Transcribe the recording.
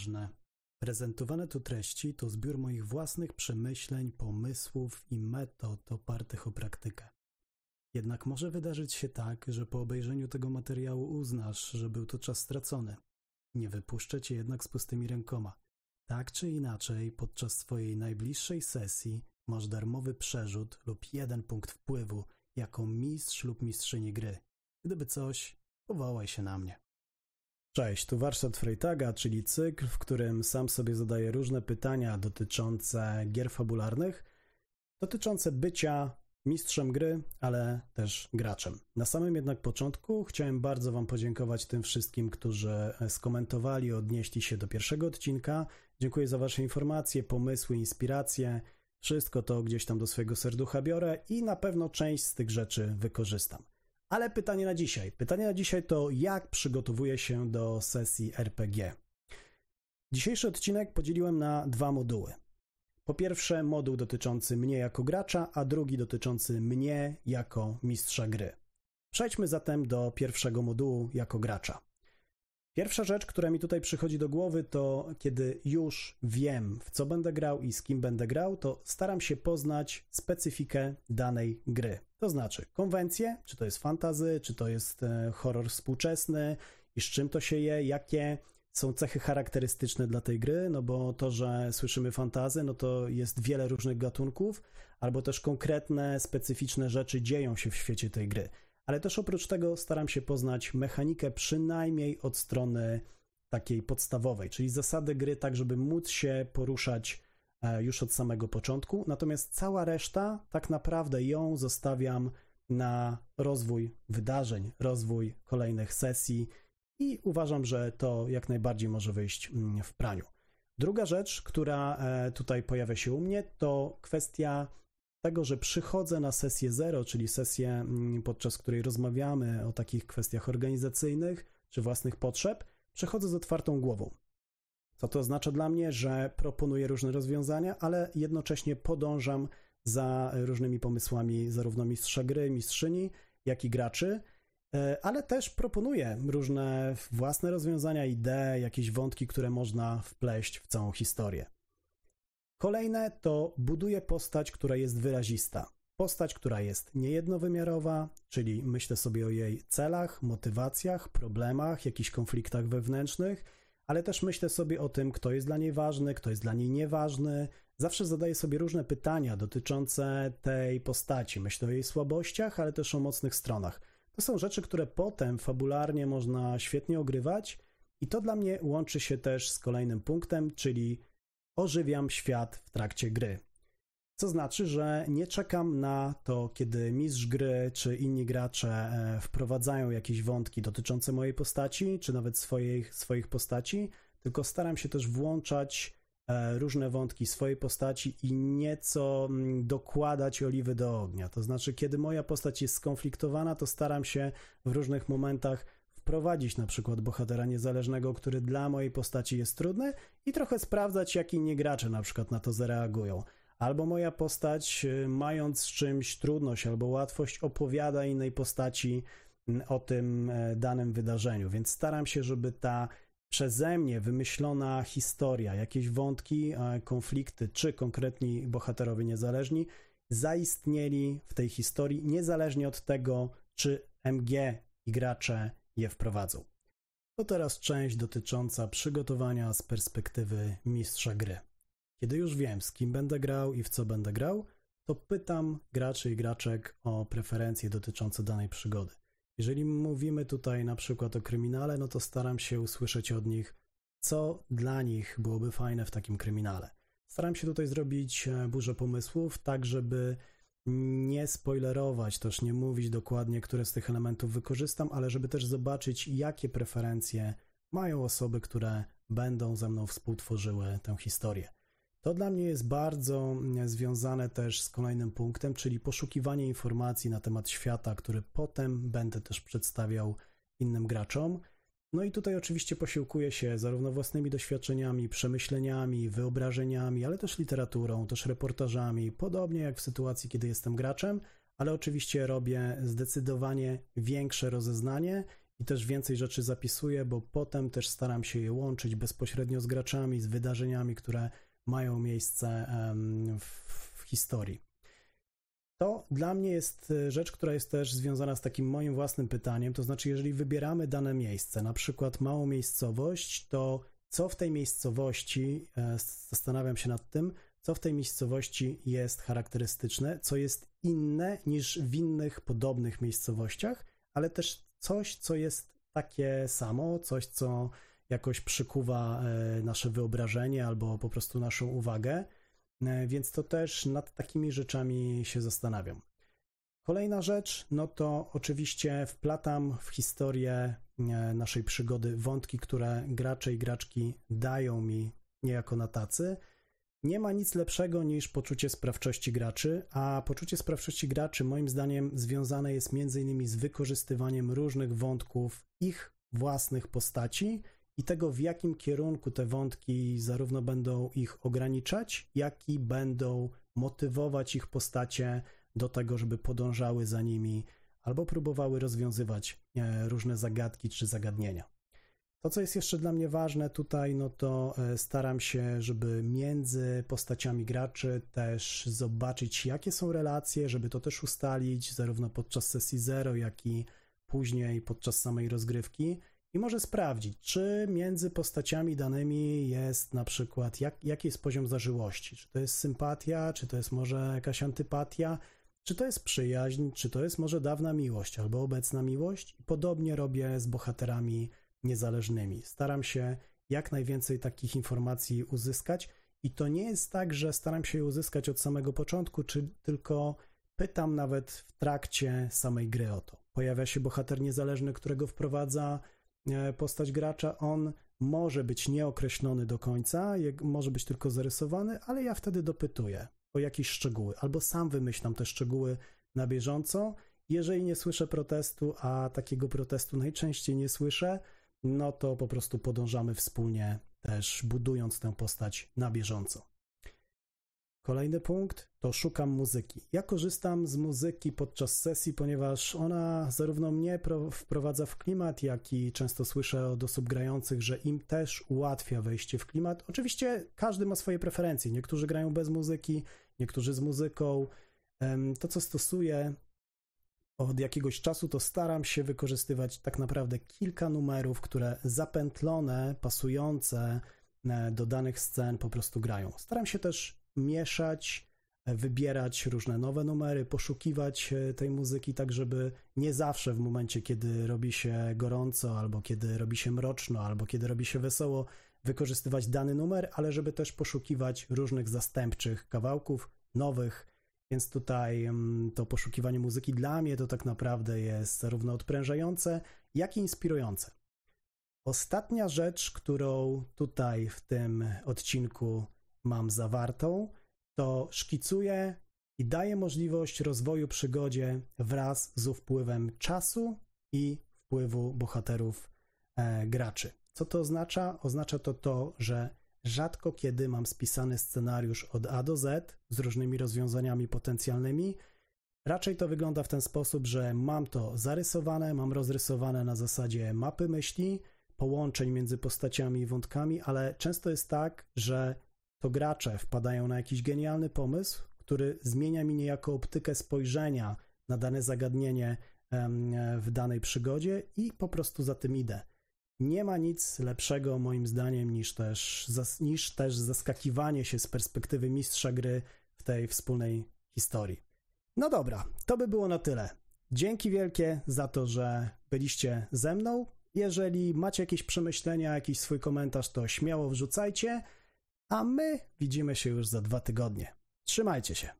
ważne. Prezentowane tu treści to zbiór moich własnych przemyśleń, pomysłów i metod opartych o praktykę. Jednak może wydarzyć się tak, że po obejrzeniu tego materiału uznasz, że był to czas stracony. Nie wypuszczę cię jednak z pustymi rękoma. Tak czy inaczej, podczas swojej najbliższej sesji masz darmowy przerzut lub jeden punkt wpływu jako mistrz lub mistrzyni gry. Gdyby coś, powołaj się na mnie. Cześć, tu warsztat Freytaga, czyli cykl, w którym sam sobie zadaję różne pytania dotyczące gier fabularnych, dotyczące bycia mistrzem gry, ale też graczem. Na samym jednak początku chciałem bardzo Wam podziękować tym wszystkim, którzy skomentowali, odnieśli się do pierwszego odcinka. Dziękuję za Wasze informacje, pomysły, inspiracje. Wszystko to gdzieś tam do swojego serducha biorę i na pewno część z tych rzeczy wykorzystam. Ale pytanie na dzisiaj. Pytanie na dzisiaj to jak przygotowuję się do sesji RPG. Dzisiejszy odcinek podzieliłem na dwa moduły. Po pierwsze, moduł dotyczący mnie jako gracza, a drugi dotyczący mnie jako mistrza gry. Przejdźmy zatem do pierwszego modułu jako gracza. Pierwsza rzecz, która mi tutaj przychodzi do głowy, to kiedy już wiem, w co będę grał i z kim będę grał, to staram się poznać specyfikę danej gry. To znaczy konwencję, czy to jest fantazy, czy to jest e, horror współczesny i z czym to się je, jakie są cechy charakterystyczne dla tej gry, no bo to, że słyszymy fantazy, no to jest wiele różnych gatunków, albo też konkretne, specyficzne rzeczy dzieją się w świecie tej gry ale też oprócz tego staram się poznać mechanikę przynajmniej od strony takiej podstawowej, czyli zasady gry, tak żeby móc się poruszać e, już od samego początku. Natomiast cała reszta, tak naprawdę ją zostawiam na rozwój wydarzeń, rozwój kolejnych sesji i uważam, że to jak najbardziej może wyjść mm, w praniu. Druga rzecz, która e, tutaj pojawia się u mnie, to kwestia tego, że przychodzę na sesję zero, czyli sesję, mm, podczas której rozmawiamy o takich kwestiach organizacyjnych czy własnych potrzeb, przychodzę z otwartą głową. Co to oznacza dla mnie, że proponuję różne rozwiązania, ale jednocześnie podążam za różnymi pomysłami zarówno mistrza gry, mistrzyni, jak i graczy, e, ale też proponuję różne własne rozwiązania, idee, jakieś wątki, które można wpleść w całą historię. Kolejne to buduje postać, która jest wyrazista. Postać, która jest niejednowymiarowa, czyli myślę sobie o jej celach, motywacjach, problemach, jakichś konfliktach wewnętrznych, ale też myślę sobie o tym, kto jest dla niej ważny, kto jest dla niej nieważny. Zawsze zadaję sobie różne pytania dotyczące tej postaci. Myślę o jej słabościach, ale też o mocnych stronach. To są rzeczy, które potem fabularnie można świetnie ogrywać, i to dla mnie łączy się też z kolejnym punktem, czyli ożywiam świat w trakcie gry. Co znaczy, że nie czekam na to, kiedy mistrz gry czy inni gracze e, wprowadzają jakieś wątki dotyczące mojej postaci, czy nawet swoich, swoich postaci, tylko staram się też włączać e, różne wątki swojej postaci i nieco mm, dokładać oliwy do ognia. To znaczy, kiedy moja postać jest skonfliktowana, to staram się w różnych momentach wprowadzić na przykład bohatera niezależnego, który dla mojej postaci jest trudny i trochę sprawdzać, jak inni gracze na przykład na to zareagują. Albo moja postać, y, mając czymś trudność albo łatwość, opowiada innej postaci mm, o tym e, danym wydarzeniu. Więc staram się, żeby ta przeze mnie wymyślona historia, jakieś wątki, e, konflikty, czy konkretni bohaterowie niezależni, zaistnieli w tej historii, niezależnie od tego, czy MG i gracze je wprowadzą. To teraz część dotycząca przygotowania z perspektywy mistrza gry. Kiedy już wiem, z kim będę grał i w co będę grał, to pytam graczy i graczek o preferencje dotyczące danej przygody. Jeżeli mówimy tutaj na przykład o kryminale, no to staram się usłyszeć od nich, co dla nich byłoby fajne w takim kryminale. Staram się tutaj zrobić e, burzę pomysłów, tak żeby nie spoilerować, też nie mówić dokładnie, które z tych elementów wykorzystam, ale żeby też zobaczyć, jakie preferencje mają osoby, które będą ze mną współtworzyły tę historię. To dla mnie jest bardzo związane też z kolejnym punktem, czyli poszukiwanie informacji na temat świata, który potem będę też przedstawiał innym graczom. No i tutaj oczywiście posiłkuję się zarówno własnymi doświadczeniami, przemyśleniami, wyobrażeniami, ale też literaturą, też reportażami, podobnie jak w sytuacji, kiedy jestem graczem, ale oczywiście robię zdecydowanie większe rozeznanie i też więcej rzeczy zapisuję, bo potem też staram się je łączyć bezpośrednio z graczami, z wydarzeniami, które mają miejsce w historii. To dla mnie jest e, rzecz, która jest też związana z takim moim własnym pytaniem, to znaczy, jeżeli wybieramy dane miejsce, na przykład małą miejscowość, to co w tej miejscowości, e, zastanawiam się nad tym, co w tej miejscowości jest charakterystyczne, co jest inne niż w innych podobnych miejscowościach, ale też coś, co jest takie samo, coś, co jakoś przykuwa e, nasze wyobrażenie albo po prostu naszą uwagę. E, więc to też nad takimi rzeczami się zastanawiam. Kolejna rzecz, no to oczywiście wplatam w historię e, naszej przygody wątki, które gracze i graczki dają mi niejako na tacy. Nie ma nic lepszego niż poczucie sprawczości graczy, a poczucie sprawczości graczy moim zdaniem związane jest m.in. z wykorzystywaniem różnych wątków ich własnych postaci i tego, w jakim kierunku te wątki zarówno będą ich ograniczać, jak i będą motywować ich postacie do tego, żeby podążały za nimi albo próbowały rozwiązywać e, różne zagadki czy zagadnienia. To, co jest jeszcze dla mnie ważne tutaj, no to e, staram się, żeby między postaciami graczy też zobaczyć, jakie są relacje, żeby to też ustalić, zarówno podczas sesji zero, jak i później podczas samej rozgrywki i może sprawdzić, czy między postaciami danymi jest na przykład, jak, jaki jest poziom zażyłości. Czy to jest sympatia, czy to jest może jakaś antypatia, czy to jest przyjaźń, czy to jest może dawna miłość albo obecna miłość. I podobnie robię z bohaterami niezależnymi. Staram się jak najwięcej takich informacji uzyskać. I to nie jest tak, że staram się je uzyskać od samego początku, czy tylko pytam nawet w trakcie samej gry o to. Pojawia się bohater niezależny, którego wprowadza postać gracza, on może być nieokreślony do końca, może być tylko zarysowany, ale ja wtedy dopytuję o jakieś szczegóły, albo sam wymyślam te szczegóły na bieżąco. Jeżeli nie słyszę protestu, a takiego protestu najczęściej nie słyszę, no to po prostu podążamy wspólnie, też budując tę postać na bieżąco. Kolejny punkt to szukam muzyki. Ja korzystam z muzyki podczas sesji, ponieważ ona zarówno mnie wprowadza w klimat, jak i często słyszę od osób grających, że im też ułatwia wejście w klimat. Oczywiście każdy ma swoje preferencje. Niektórzy grają bez muzyki, niektórzy z muzyką. To, co stosuję od jakiegoś czasu, to staram się wykorzystywać tak naprawdę kilka numerów, które zapętlone, pasujące e, do danych scen po prostu grają. Staram się też mieszać, wybierać różne nowe numery, poszukiwać e, tej muzyki, tak żeby nie zawsze w momencie, kiedy robi się gorąco, albo kiedy robi się mroczno, albo kiedy robi się wesoło, wykorzystywać dany numer, ale żeby też poszukiwać różnych zastępczych kawałków, nowych. Więc tutaj mm, to poszukiwanie muzyki dla mnie to tak naprawdę jest zarówno odprężające, jak i inspirujące. Ostatnia rzecz, którą tutaj w tym odcinku mam zawartą, to szkicuję i daję możliwość rozwoju przygodzie wraz z wpływem czasu i wpływu bohaterów e, graczy. Co to oznacza? Oznacza to to, że rzadko kiedy mam spisany scenariusz od A do Z z różnymi rozwiązaniami potencjalnymi. Raczej to wygląda w ten sposób, że mam to zarysowane, mam rozrysowane na zasadzie mapy myśli, połączeń między postaciami i wątkami, ale często jest tak, że to gracze wpadają na jakiś genialny pomysł, który zmienia mi niejako optykę spojrzenia na dane zagadnienie w danej przygodzie i po prostu za tym idę. Nie ma nic lepszego moim zdaniem niż też, niż też zaskakiwanie się z perspektywy mistrza gry w tej wspólnej historii. No dobra, to by było na tyle. Dzięki wielkie za to, że byliście ze mną. Jeżeli macie jakieś przemyślenia, jakiś swój komentarz, to śmiało wrzucajcie a my widzimy się już za dwa tygodnie. Trzymajcie się.